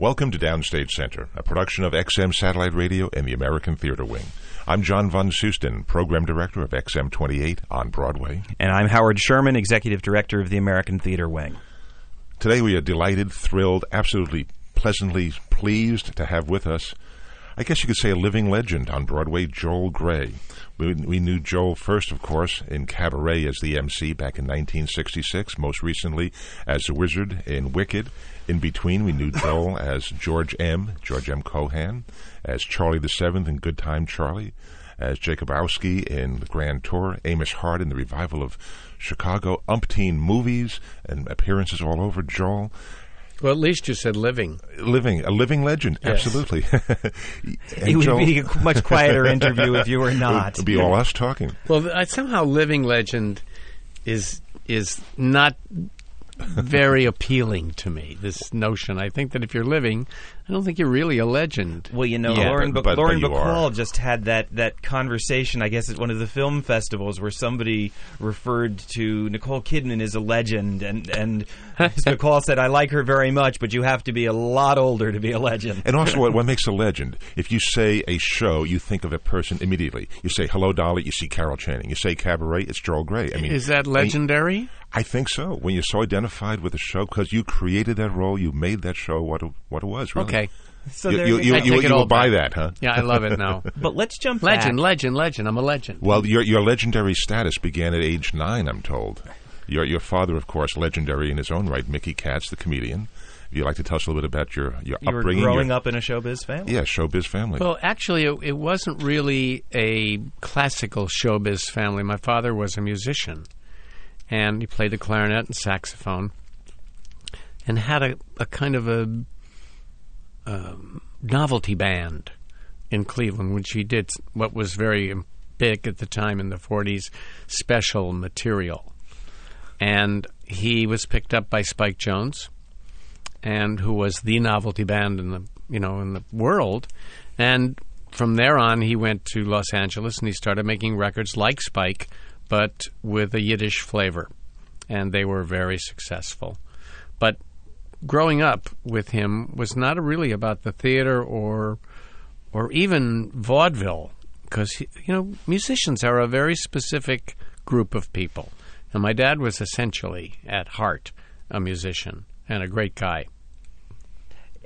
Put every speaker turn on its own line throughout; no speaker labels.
Welcome to Downstage Center, a production of XM Satellite Radio and the American Theater Wing. I'm John Von Soosten, Program Director of XM 28 on Broadway.
And I'm Howard Sherman, Executive Director of the American Theater Wing.
Today we are delighted, thrilled, absolutely pleasantly pleased to have with us, I guess you could say, a living legend on Broadway, Joel Grey. We, we knew Joel first, of course, in Cabaret as the MC back in 1966, most recently as the Wizard in Wicked. In between, we knew Joel as George M., George M. Cohan, as Charlie the Seventh in Good Time Charlie, as Jacobowsky in The Grand Tour, Amos Hart in the revival of Chicago, umpteen movies and appearances all over Joel.
Well, at least you said living.
Living, a living legend,
Yes.
absolutely.
It would be a much quieter interview if you were not.
It would be all us talking.
Well, somehow living legend is is not very appealing to me. This notion. I think that if you're living, I don't think you're really a legend.
Well, you know,
Yeah,
Lauren,
but-
Ba-
but-
Lauren
but you
Bacall
are.
just had that, that conversation, I guess, at one of the film festivals where somebody referred to Nicole Kidman as a legend, and and Ms. Bacall said, "I like her very much, but you have to be a lot older to be a legend."
And also, what, what makes a legend? If you say a show, you think of a person immediately. You say "Hello, Dolly," you see Carol Channing. You say Cabaret, it's Joel Grey. I mean,
Is that
I mean,
legendary?
I think so. When you're so identified with the show, because you created that role, you made that show what it, what it was. Really.
Okay.
So
you,
there
you,
you
you, you, you will buy that, huh?
Yeah, I love it now.
But let's jump
legend,
back.
legend, legend. I'm a legend.
Well, your your legendary status began at age nine. I'm told. Your your father, of course, legendary in his own right, Mickey Katz, the comedian. If you'd like to tell us a little bit about your your
You were
upbringing,
growing
your,
up in a showbiz family.
yeah, showbiz family.
Well, actually, it, it wasn't really a classical showbiz family. My father was a musician, and he played the clarinet and saxophone, and had a, a kind of a um, novelty band in Cleveland, which he did what was very big at the time in the 40s special material. And he was picked up by Spike Jones, and who was the novelty band in the you know in the world. And from there on, he went to Los Angeles and he started making records like Spike, but with a Yiddish flavor, and they were very successful. But growing up with him was not really about the theater or or even vaudeville, because you know musicians are a very specific group of people, and my dad was essentially at heart a musician and a great guy.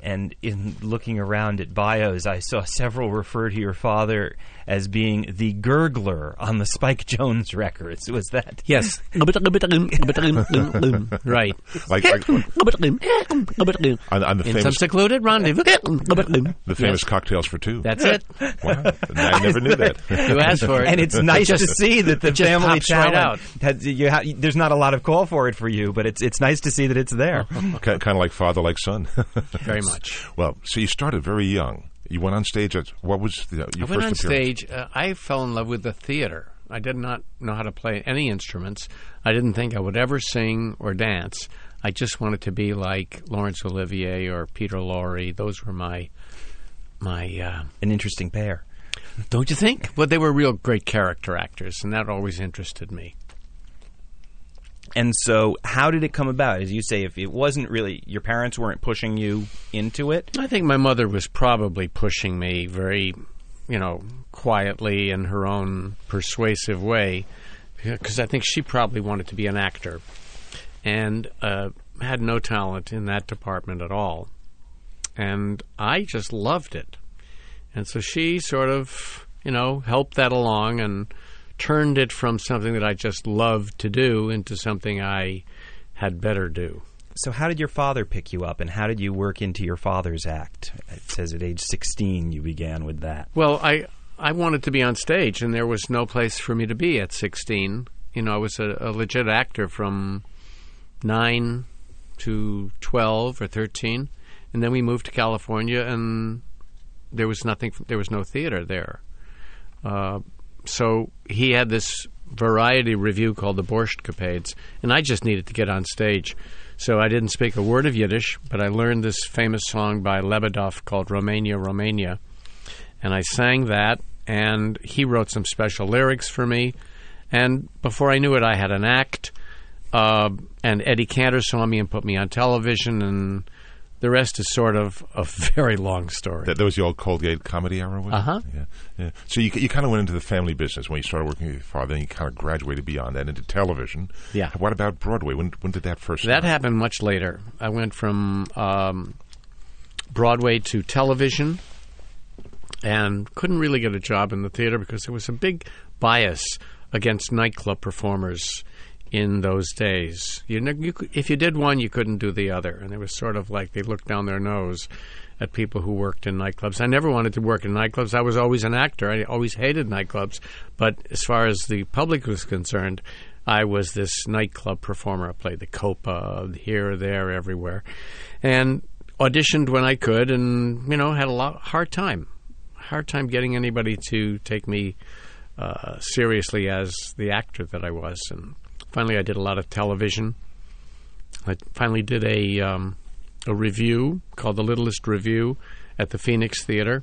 And in looking around at bios, I saw several refer to your father as being the gurgler on the Spike Jones records. Was that?
Yes, right.
like, like on, on the
In some
famous
secluded rendezvous.
the famous
Yes.
cocktails for two.
That's it.
wow, I never knew that.
You asked for it,
And it's nice
just,
to see that the
it
family
pops right out.
has- you ha- there's not a lot of call for it for you, but it's it's nice to see that it's there.
kind of like father, like son.
Very much.
Well, so you started very young. You went on stage at what was the, your
I went on
appearance?
stage. Uh, I fell in love with the theater. I did not know how to play any instruments. I didn't think I would ever sing or dance. I just wanted to be like Laurence Olivier or Peter Lorre. Those were my my. Uh,
An interesting pair.
don't you think? Well, they were real great character actors, and that always interested me.
And so, how did it come about? As you say, if it wasn't really your parents weren't pushing you into it,
I think my mother was probably pushing me very, you know, quietly in her own persuasive way, because I think she probably wanted to be an actor, and uh, had no talent in that department at all, and I just loved it, and so she sort of, you know, helped that along and turned it from something that I just loved to do into something I had better do.
So, how did your father pick you up, and how did you work into your father's act? It says at age 16 you began with that.
Well, I I wanted to be on stage, and there was no place for me to be at 16. You know, I was a, a legit actor from nine to 12 or 13, and then we moved to California, and there was nothing. There was no theater there. Uh, so he had this variety revue called the Borscht Capades, and I just needed to get on stage. So I didn't speak a word of Yiddish, but I learned this famous song by Lebedeff called Romania, Romania. And I sang that, and he wrote some special lyrics for me. And before I knew it, I had an act. Uh, and Eddie Cantor saw me and put me on television, and the rest is sort of a very long story.
That, that was the old Colgate comedy era, was?
Uh-huh.
Yeah, yeah. So you you kind of went into the family business when you started working with your father, and you kind of graduated beyond that into television.
Yeah.
What about Broadway? When when did that first? start?
That happened much later. I went from um, Broadway to television and couldn't really get a job in the theater because there was a big bias against nightclub performers in those days. You, you if you did one, you couldn't do the other, and it was sort of like they looked down their nose at people who worked in nightclubs. I never wanted to work in nightclubs. I was always an actor. I always hated nightclubs, but as far as the public was concerned, I was this nightclub performer. I played the Copa here, there, everywhere, and auditioned when I could, and you know had a lot hard time, hard time getting anybody to take me uh, seriously as the actor that I was. And finally, I did a lot of television. I finally did a um, a review called The Littlest Revue at the Phoenix Theater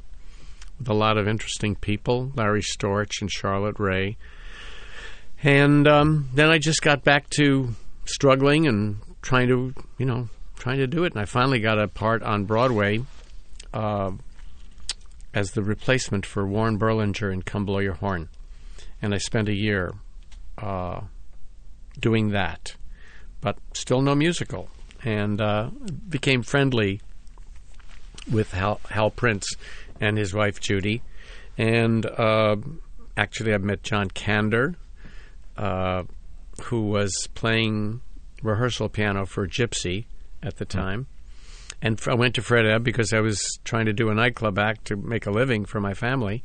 with a lot of interesting people, Larry Storch and Charlotte Rae. And um, then I just got back to struggling and trying to, you know, trying to do it. And I finally got a part on Broadway uh, as the replacement for Warren Berlinger in Come Blow Your Horn. And I spent a year uh, doing that, but still no musical. And uh, became friendly with Hal, Hal Prince and his wife Judy. And uh, actually, I've met John Kander, uh, who was playing rehearsal piano for Gypsy at the time. And I went to Fred Ebb because I was trying to do a nightclub act to make a living for my family.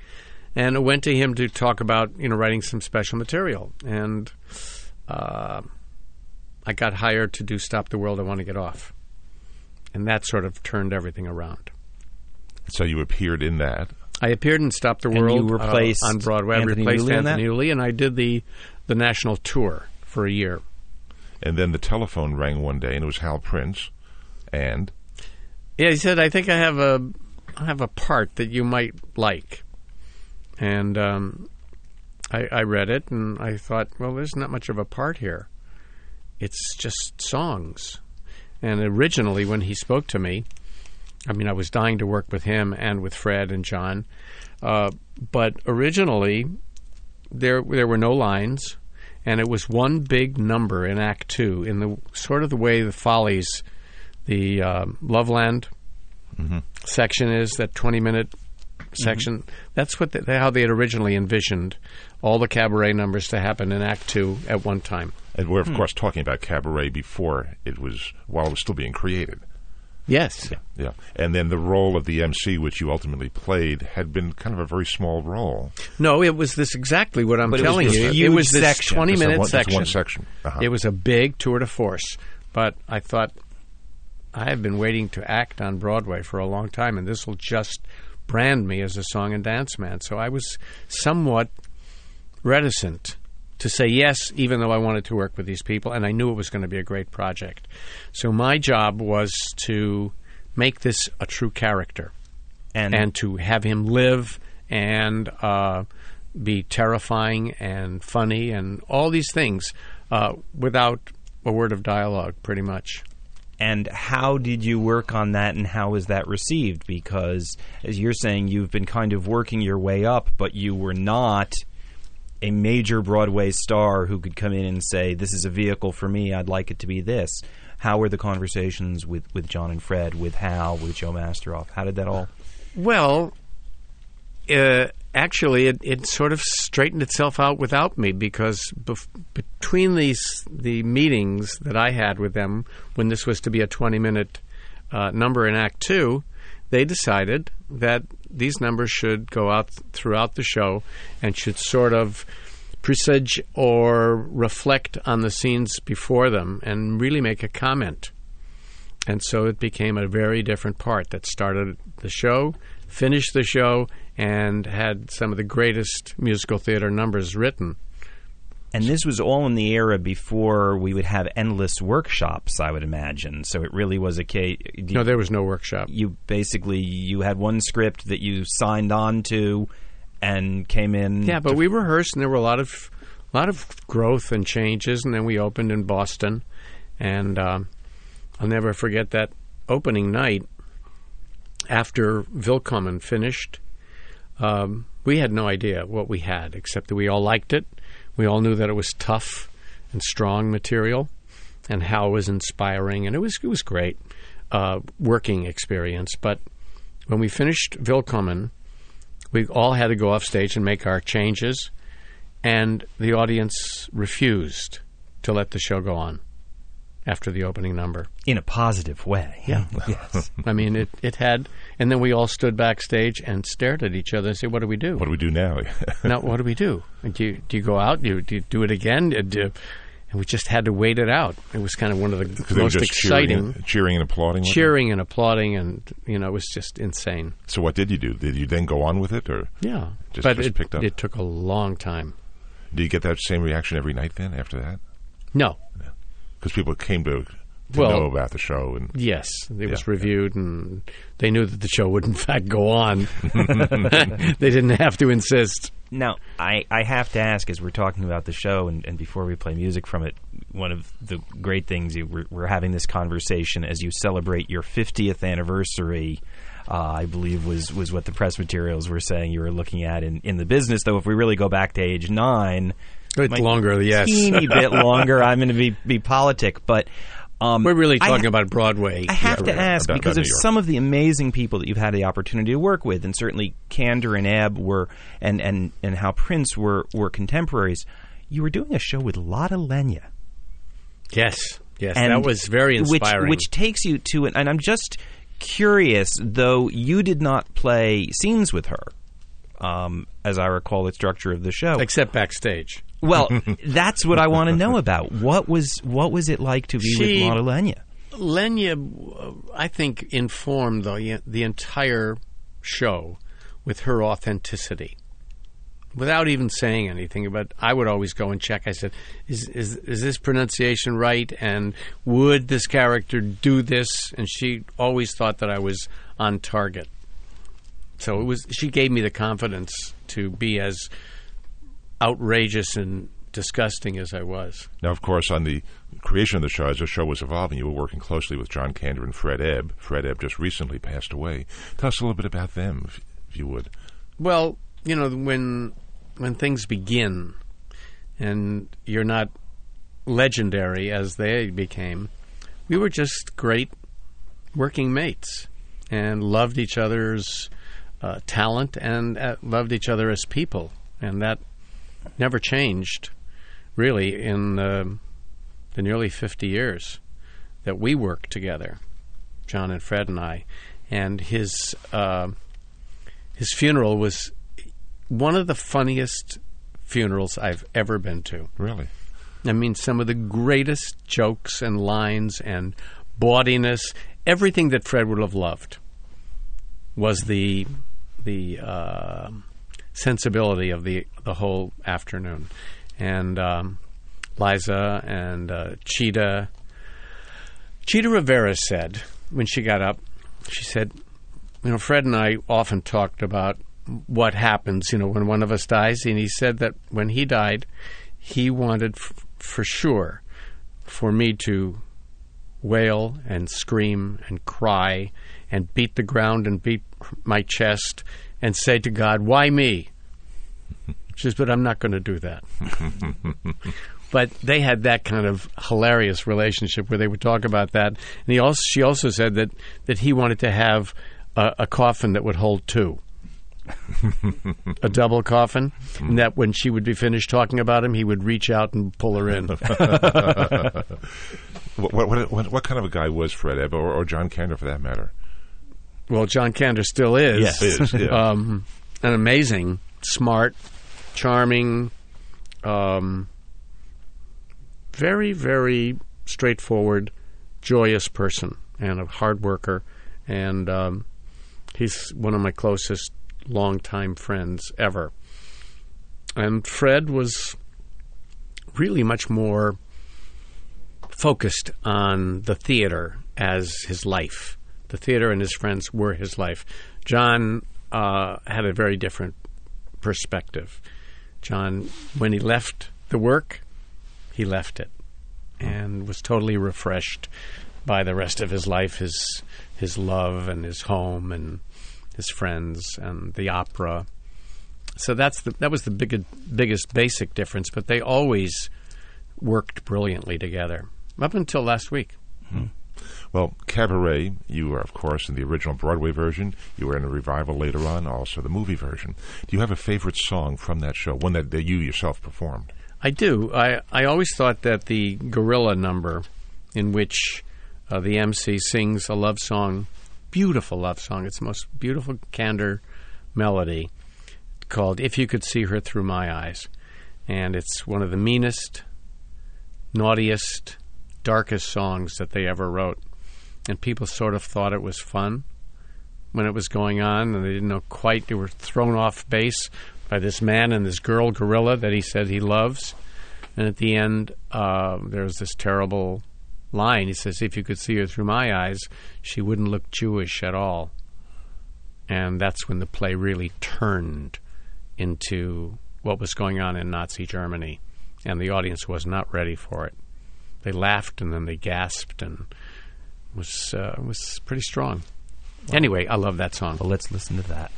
And I went to him to talk about, you know, writing some special material. And uh, I got hired to do Stop the World, I Want to Get Off. And that sort of turned everything around.
So you appeared in that.
I appeared in Stop the
And
World
you
uh, on Broadway.
Anthony
I replaced
Newley?
Anthony Newley, and I did the the national tour for a year.
And then the telephone rang one day, and it was Hal Prince. And
Yeah, he said, "I think I have a I have a part that you might like," and um, I, I read it and I thought, well, there's not much of a part here. It's just songs. And originally, when he spoke to me, I mean, I was dying to work with him and with Fred and John. Uh, but originally, there there were no lines, and it was one big number in Act Two, in the sort of the way the Follies, the um, Loveland section is that twenty minute section. That's what they, how they had originally envisioned all the cabaret numbers to happen in Act Two at one time.
and we're of course talking about cabaret before it was while it was still being created.
Yes.
Yeah, and then the role of the MC, which you ultimately played, had been kind of a very small role.
No, it was this exactly what I'm
But
telling you. It was this
section.
20 minute
one- just
section.
one section. Uh-huh.
It was a big tour de force. But I thought, I have been waiting to act on Broadway for a long time, and this will just brand me as a song and dance man. So I was somewhat reticent to say yes, even though I wanted to work with these people, and I knew it was going to be a great project. So my job was to make this a true character
And,
and to have him live and uh, be terrifying and funny and all these things uh, without a word of dialogue, pretty much.
And how did you work on that and how was that received? Because as you're saying, you've been kind of working your way up, but you were not a major Broadway star who could come in and say, "This is a vehicle for me. I'd like it to be this." How were the conversations with, with John and Fred, with Hal, with Joe Masteroff? How did that all?
Well, uh, actually, it, it sort of straightened itself out without me because bef- between these the meetings that I had with them when this was to be a twenty minute uh, number in Act Two, they decided that these numbers should go out th- throughout the show and should sort of presage or reflect on the scenes before them and really make a comment. And so it became a very different part that started the show, finished the show, and had some of the greatest musical theater numbers written.
And this was all in the era before we would have endless workshops, I would imagine. So it really was a case.
No, there was no workshop.
you basically you had one script that you signed on to and came in.
Yeah, but we rehearsed, and there were a lot of, lot of growth and changes. And then we opened in Boston, and um, I'll never forget that opening night. after Willkommen finished, um, we had no idea what we had, except that we all liked it. We all knew that it was tough and strong material, and how it was inspiring, and it was it was great uh, working experience. But when we finished Willkommen, we all had to go off stage and make our changes, and the audience refused to let the show go on after the opening number.
In a positive way.
Yeah.
yes.
I mean, it, it had, and then we all stood backstage and stared at each other and said, "What do we do?
What do we do now?
now, what do we do? Do you, do you go out? Do you, do you do it again? Do and we just had to wait it out. It was kind of one of the
'Cause they were
most
just cheering
exciting,
and, cheering and applauding.
cheering and applauding, and you know, it was just insane.
So what did you do? Did you then go on with it, or
Yeah,
Just-
but
just
it,
picked up.
it took a long time.
did you get that same reaction every night then after that?
No,
Because people came to, to
Well-
know about the show, and
Yes, it was
Yeah.
reviewed, and they knew that the show would in fact go on. they didn't have to insist.
Now, I, I have to ask, as we're talking about the show, and, and before we play music from it, one of the great things you, we're, we're having this conversation as you celebrate your 50th anniversary. Uh, I believe was was what the press materials were saying you were looking at in, in the business. Though, if we really go back to age nine,
It's
might
longer, yes.
teeny bit longer. I'm going to be be politic, but um,
We're really talking about Broadway.
I have to
Yeah,
ask
about-
because
about
of some of the amazing people that you've had the opportunity to work with, and certainly Kander and Ebb were, and and and Hal Prince were were contemporaries. You were doing a show with Lotte Lenya,
yes, yes,
and
that was very
which-
inspiring.
Which, takes you to, and I'm just curious, though you did not play scenes with her, um, as I recall the structure of the show.
except backstage.
Well, that's what I want to know about. What was what was it like to be
She-
with Lotte Lenya?
Lenya, uh, I think, informed the the entire show with her authenticity. Without even saying anything, but I would always go and check. I said, "Is is is this pronunciation right? And would this character do this?" And she always thought that I was on target. So it was. She gave me the confidence to be as outrageous and disgusting as I was.
now, of course, on the creation of the show, as the show was evolving, you were working closely with John Kander and Fred Ebb. Fred Ebb just recently passed away. Tell us a little bit about them, if, if you would.
Well, you know, when when things begin and you're not legendary as they became, we were just great working mates and loved each other's uh, talent and uh, loved each other as people, and that never changed, really, in uh, the nearly 50 years that we worked together, John and Fred and I. And his uh, his funeral was one of the funniest funerals I've ever been to.
Really?
I mean, some of the greatest jokes and lines and bawdiness, everything that Fred would have loved, was the the uh, sensibility of the the whole afternoon. And um, Liza and uh, Chita, Chita Rivera said when she got up, she said, "You know, Fred and I often talked about." What happens, you know, when one of us dies? And he said that when he died, he wanted f- for sure for me to wail and scream and cry and beat the ground and beat my chest and say to God, "Why me?" She says, "But I'm not going to do that." but they had that kind of hilarious relationship where they would talk about that. And he also, she also said that that he wanted to have a, a coffin that would hold two a double coffin, and that when she would be finished talking about him, he would reach out and pull her in.
What, what, what, what kind of a guy was Fred Ebb, or, or John Kander for that matter?
Well, John Kander still is.
Yes.
Is, yeah.
um, an amazing, smart, charming, um, very, very straightforward, joyous person, and a hard worker. And um, he's one of my closest longtime friends ever. And Fred was really much more focused on the theater as his life. The theater and his friends were his life. John uh, had a very different perspective. John, when he left the work, he left it and was totally refreshed by the rest of his life his his love and his home and his friends and the opera. So that's the that was the big, biggest basic difference. But they always worked brilliantly together up until last week.
Well, Cabaret, you were, of course, in the original Broadway version. You were in a revival later on, also the movie version. Do you have a favorite song from that show, one that, that you yourself performed?
I do. I, I always thought that the gorilla number, in which uh, the MC sings a love song, beautiful love song, it's the most beautiful Kander melody called If You Could See Her Through My Eyes. And it's one of the meanest, naughtiest, darkest songs that they ever wrote. And people sort of thought it was fun when it was going on, and they didn't know quite. They were thrown off base by this man and this girl gorilla that he said he loves. And at the end, uh, there's this terrible line. He says, If you could see her through my eyes, she wouldn't look Jewish at all. And that's when the play really turned into what was going on in Nazi Germany. And the audience was not ready for it. They laughed and then they gasped and was uh, was pretty strong. Anyway, I love that song.
Well, let's listen to that.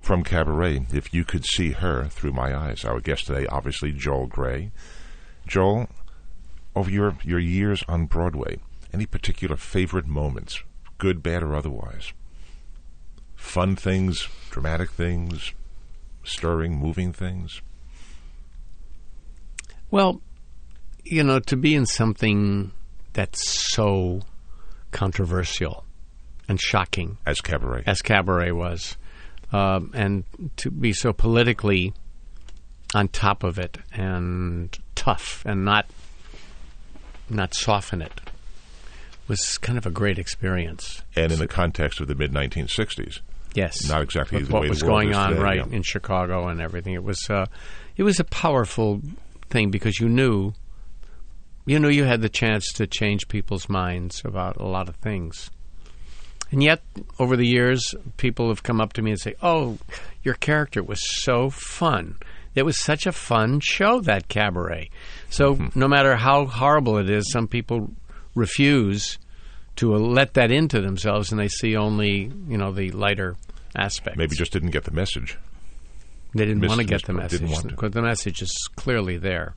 From Cabaret, if you could see her through my eyes. Our guest today, obviously, Joel Grey. Joel, over your, your years on Broadway, any particular favorite moments, good, bad, or otherwise? Fun things, dramatic things, stirring, moving things?
Well, you know, to be in something that's so controversial and shocking
As Cabaret.
as Cabaret was, um, and to be so politically on top of it and tough and not not soften it was kind of a great experience.
and in the context of the mid 1960s.
Yes,
Not exactly
with what was going on
today,
right
yeah.
in Chicago and everything. It was uh, it was a powerful thing because you knew you knew you had the chance to change people's minds about a lot of things. And yet, over the years, people have come up to me and say, "Oh, your character was so fun. It was such a fun show that cabaret." So,
Mm-hmm.
no matter how horrible it is, some people refuse to let that into themselves, and they see only you know the lighter aspects.
Maybe just didn't get the message.
they didn't
missed
want to get the
part,
message
didn't want to.
because the message is clearly there.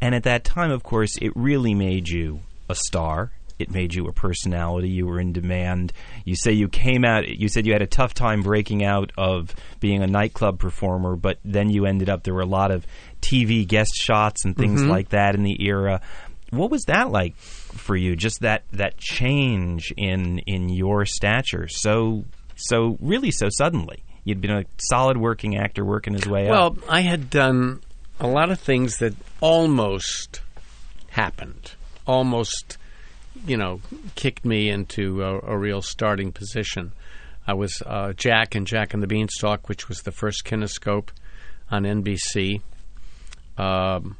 And at that time, of course, it really made you a star. It made you a personality. You were in demand. You say you came out, you said you had a tough time breaking out of being a nightclub performer, but then you ended up, there were a lot of TV guest shots and things mm-hmm. like that in the era. What was that like for you? Just that, that change in, in your stature so, so really so suddenly. You'd been a solid working actor working his way up.
Well, I had done a lot of things that almost happened, almost, you know, kicked me into a, a real starting position. I was uh, Jack and Jack and the Beanstalk, which was the first kinescope on NBC, um,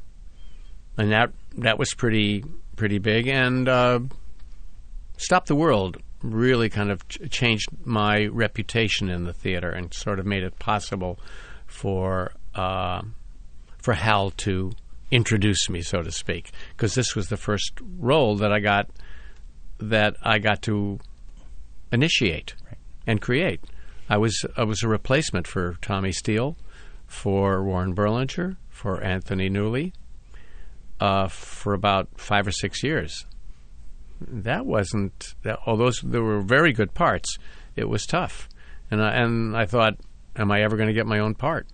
and that that was pretty pretty big. And uh, Stop the World really kind of ch- changed my reputation in the theater and sort of made it possible for uh, for Hal to introduce me, so to speak, because this was the first role that I got that I got to initiate and create. I was I was a replacement for Tommy Steele, for Warren Berlinger, for Anthony Newley, uh, for about five or six years. That wasn't, that, although there were very good parts, it was tough, and I, and I thought, am I ever going to get my own part?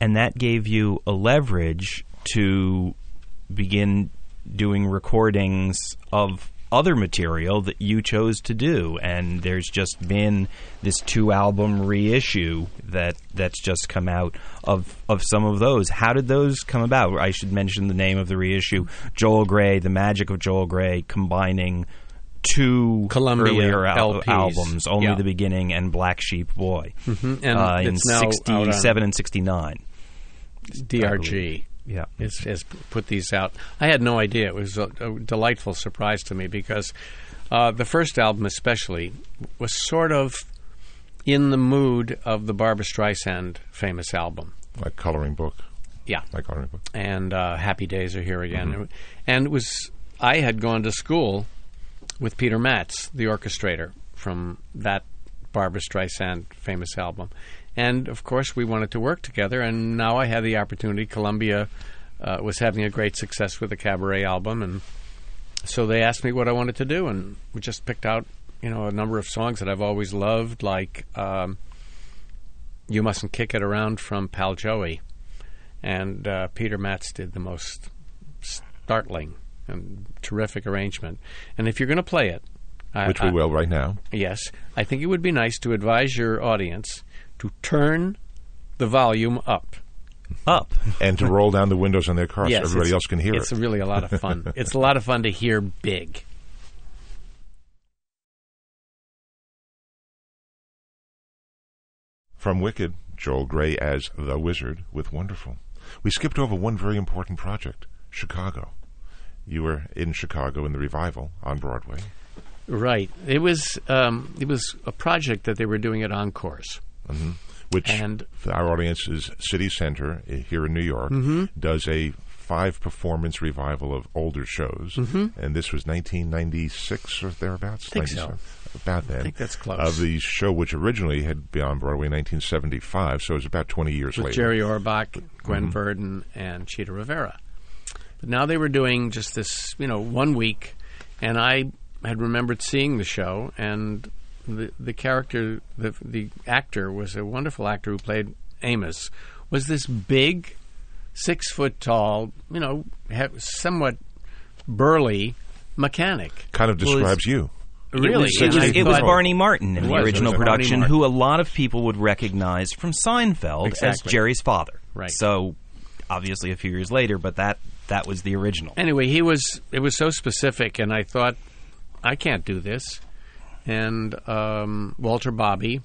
and that gave you a leverage to begin doing recordings of other material that you chose to do. And there's just been this two album reissue that that's just come out of of some of those. How did those come about? I should mention the name of the reissue joel grey the magic of joel grey combining two
Columbia
earlier al- albums only
Yeah.
the beginning and black sheep boy
And
uh, in
it's now
67 and 69
DRG.
Yeah
has, has put these out. I had no idea. It was a, a delightful surprise to me because uh, the first album, especially, was sort of in the mood of the Barbra Streisand famous album.
Like coloring book.
Yeah.
Like Coloring Book.
and uh, Happy Days are here again.
Mm-hmm.
And it was I had gone to school with Peter Matz, the orchestrator from that Barbra Streisand famous album, and of course we wanted to work together. And now I had the opportunity. Columbia uh, was having a great success with the Cabaret album, and so they asked me what I wanted to do, and we just picked out you know a number of songs that I've always loved, like. Um, you mustn't kick it around from Pal Joey and uh, Peter Matz did the most startling and terrific arrangement. And if you're going to play it, I-
Which we
I-
will right now.
yes, I think it would be nice to advise your audience to turn the volume up.
Up.
And to roll down the windows on their cars
yes,
so everybody else can hear
It's
it.
really a lot of fun. it's a lot of fun to hear big.
From Wicked, Joel Grey as the Wizard with Wonderful. We skipped over one very important project, Chicago. You were in Chicago in the revival on Broadway.
Right. It was um, it was a project that they were doing at Encores.
Which
And-
for our audience is City Center uh, here in New York,
Mm-hmm.
does a five performance revival of older shows, and this was 1996 or thereabouts.
Mm-hmm. Think so.
About then,
I think that's close.
Of the show, which originally had been on Broadway in 1975, so it was about 20 years
with
later.
Jerry Orbach, Gwen
Mm-hmm.
Verdon, and Chita Rivera. But now they were doing just this, you know, one week, and I had remembered seeing the show, and the the character, the the actor was a wonderful actor who played Amos. Was this big, six foot tall, you know, ha- somewhat burly mechanic?
kind of
Well, it's-
describes you.
Really,
It was,
and I
it was Barney Martin in
It
the
was,
original production, who a lot of people would recognize from Seinfeld as Jerry's father.
Right.
So, obviously, a few years later, but that that was the original.
anyway, he was. It was so specific, and I thought, I can't do this. And um, Walter Bobbie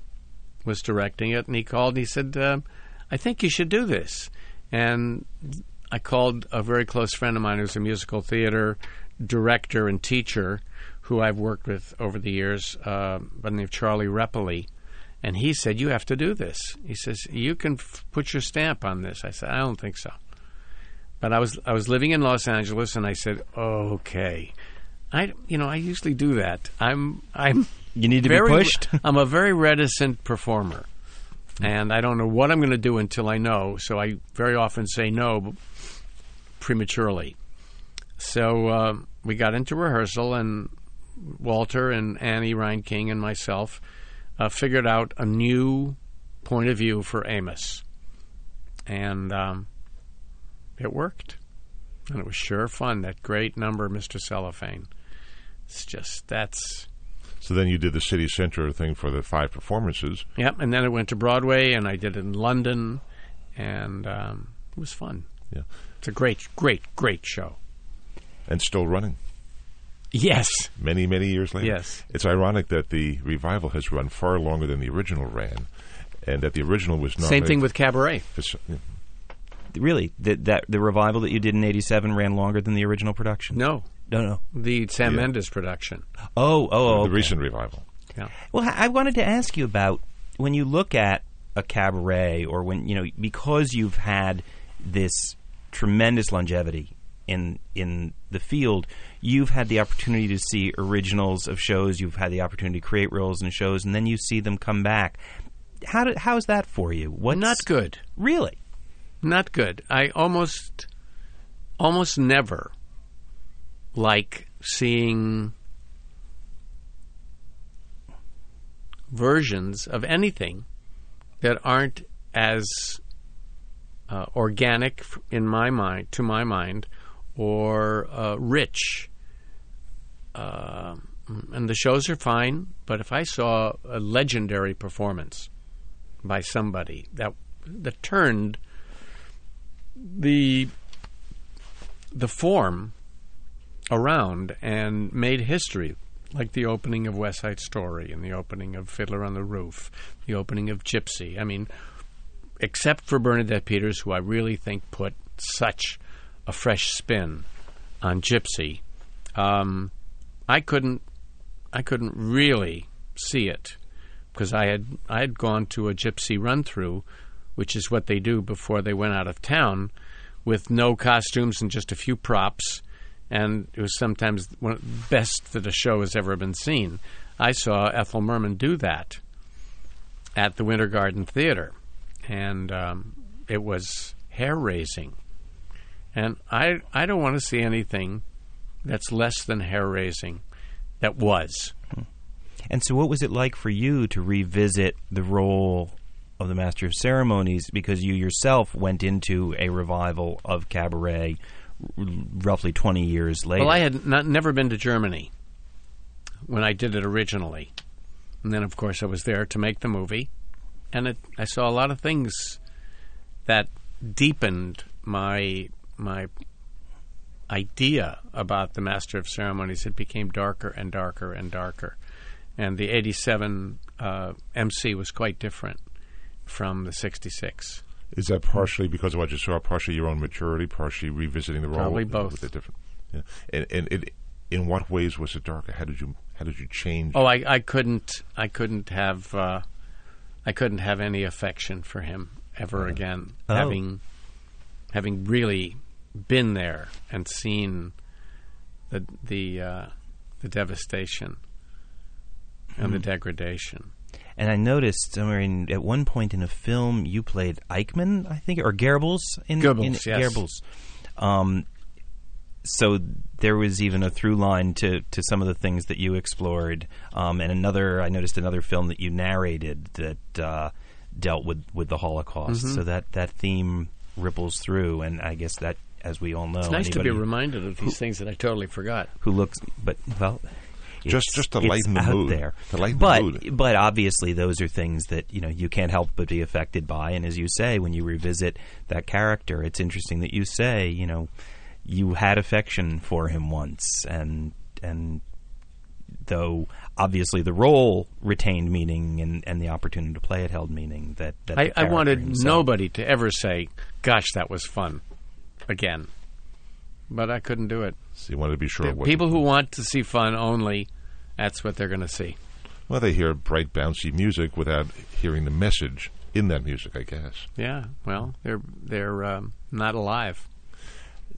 was directing it, and he called. and He said, uh, "I think you should do this." And I called a very close friend of mine who's a musical theater director and teacher, who I've worked with over the years, uh, by the name of Charlie Repoli. And he said, "You have to do this." He says, "You can f- put your stamp on this." I said, "I don't think so." But I was I was living in Los Angeles, and I said, "Okay." I you know I usually do that. I'm I'm
You need to
very,
be pushed.
I'm a very reticent performer, and I don't know what I'm going to do until I know. So I very often say no prematurely. So uh, we got into rehearsal, and Walter and Annie Reinking and myself uh, figured out a new point of view for Amos, and um, it worked. And it was sure fun. That great number, Mr. Cellophane. It's just that's
So then you did the City Center thing for the five performances.
Yep, and then it went to Broadway, and I did it in London, and um, it was fun.
Yeah.
It's a great, great, great show.
And still running
Yes,
many, many years later.
Yes.
It's ironic that the revival has run far longer than the original ran, and that the original was not.
same thing with Cabaret.
really, that that the revival that you did in '87 ran longer than the original production.
No,
no, no.
the Sam
Yeah.
Mendes production.
Oh, oh, oh.
the recent revival.
Yeah,
Well, I wanted to ask you about when you look at a cabaret, or when you know, because you've had this tremendous longevity in in the field, you've had the opportunity to see originals of shows. You've had the opportunity to create roles in shows, and then you see them come back. How do, how's that for you? What's
not good.
Really?
Not good. I almost, almost never like seeing versions of anything that aren't as uh, organic in my mind, to my mind, or uh, rich. Uh, and the shows are fine, but if I saw a legendary performance by somebody that that turned the the form around and made history, like the opening of West Side Story and the opening of Fiddler on the Roof, the opening of Gypsy. I mean, except for Bernadette Peters, who I really think put such a fresh spin on Gypsy, um, I couldn't I couldn't really see it because I had I had gone to a Gypsy run through, which is what they do before they went out of town. with no costumes and just a few props, and it was sometimes one of the best that a show has ever been seen. I saw Ethel Merman do that at the Winter Garden Theater, and um, it was hair raising. And I I don't want to see anything that's less than hair raising. That was.
And so, what was it like for you to revisit the role of the Master of Ceremonies because you yourself went into a revival of cabaret roughly 20 years later?
Well, I had not, never been to Germany when I did it originally. And then, of course, I was there to make the movie. And it, I saw a lot of things that deepened my my idea about the Master of Ceremonies. It became darker and darker and darker. And the 87 uh, MC was quite different from the 66.
Is that partially because of what you saw, partially your own maturity, partially revisiting the role?
Probably
with-
both.
With the different, yeah. And, and it, in what ways was it darker? How did you how did you change?
Oh, I, I couldn't I couldn't have uh, I couldn't have any affection for him ever again.
Oh.
Having having really been there and seen the the uh, the devastation and the degradation.
And I noticed somewhere in, at one point in a film you played Eichmann, I think, or Goebbels in,
Goebbels,
in
yes.
Goebbels. Um, so there was even a through line to, to some of the things that you explored. Um, and another, I noticed another film that you narrated that uh, dealt with, with the Holocaust.
Mm-hmm.
So that, that theme ripples through, and I guess that, as we all know,
It's nice to be reminded of these things that I totally forgot.
who looks, but well,
Just- just to lighten the
out
mood.
there.
To lighten the
but
mood.
but obviously those are things that you know you can't help but be affected by. And as you say, when you revisit that character, it's interesting that you say you know you had affection for him once, and and though obviously the role retained meaning and, and the opportunity to play it held meaning that, that
I, I wanted
himself-
nobody to ever say, "Gosh, that was fun," again, but I couldn't do it.
so you wanted to be sure. it wasn't-
People who want to see fun only, that's what they're going to see.
well, they hear bright, bouncy music without hearing the message in that music. I guess.
Yeah, well, they're they're um, not alive.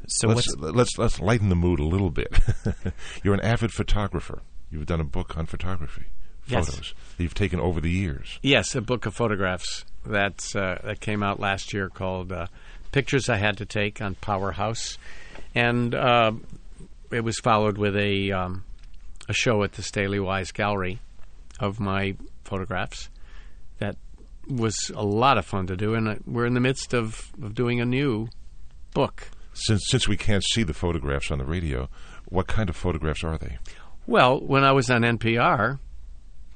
So
let's, let's let's lighten the mood a little bit. You're an avid photographer. You've done a book on photography,
Yes.
photos that you've taken over the years.
Yes, a book of photographs that's uh, that came out last year called uh, "Pictures I Had to Take" on Powerhouse, and uh, it was followed with a um, a show at the Staley Wise Gallery of my photographs. That was a lot of fun to do, and uh, we're in the midst of, of doing a new book.
Since since we can't see the photographs on the radio, what kind of photographs are they?
Well, when I was on NPR,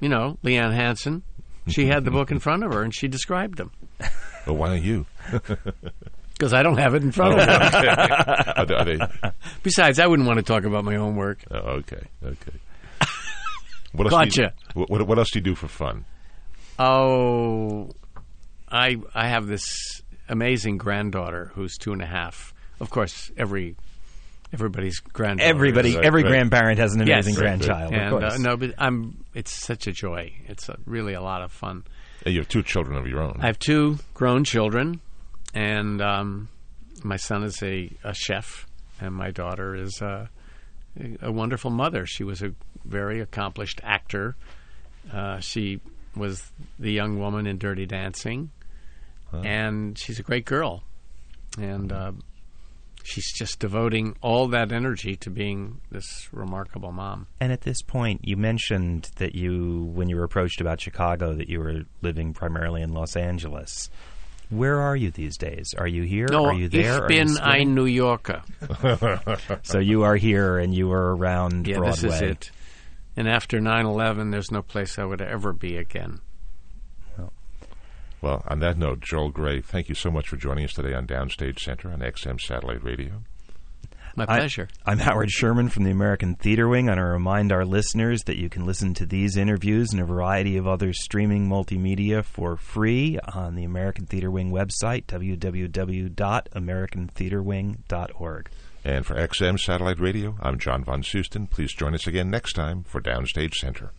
you know, Liane Hansen, she had the book in front of her and she described them.
Well, why don't you?
Because I don't have it in front of me.
are they, are they-
Besides, I wouldn't want to talk about my homework.
oh, okay, okay. What else do you,
Gotcha.
what, what, what else do you do for fun?
Oh, I I have this amazing granddaughter who's two and a half. Of course, every everybody's granddaughter.
everybody
Right,
every
right.
grandparent has an
Yes.
amazing
Right,
right.
grandchild.
and
of
uh, no, but I'm. It's such a joy. It's a, really a lot of fun.
Uh, You have two children of your own.
I have two grown children, and um, my son is a, a chef, and my daughter is a, a wonderful mother. She was a very accomplished actor. Uh, she was the young woman in Dirty Dancing, and she's a great girl. And uh, she's just devoting all that energy to being this remarkable mom.
And at this point, you mentioned that you, when you were approached about Chicago, that you were living primarily in Los Angeles. Where are you these days? Are you here?
No,
are you there?
ich
Are you
bin ein New Yorker.
so you are here, and you were around
Yeah,
Broadway.
this is it. And after 9/11, there's no place I would ever be again.
Well, on that note, Joel Grey, thank you so much for joining us today on Downstage Center on XM Satellite Radio.
My
I-
pleasure.
I'm Howard Sherman from the American Theater Wing, and I remind our listeners that you can listen to these interviews and a variety of other streaming multimedia for free on the American Theater Wing website, www.americantheaterwing.org.
And for XM Satellite Radio, I'm John Von Soosten. Please join us again next time for Downstage Center.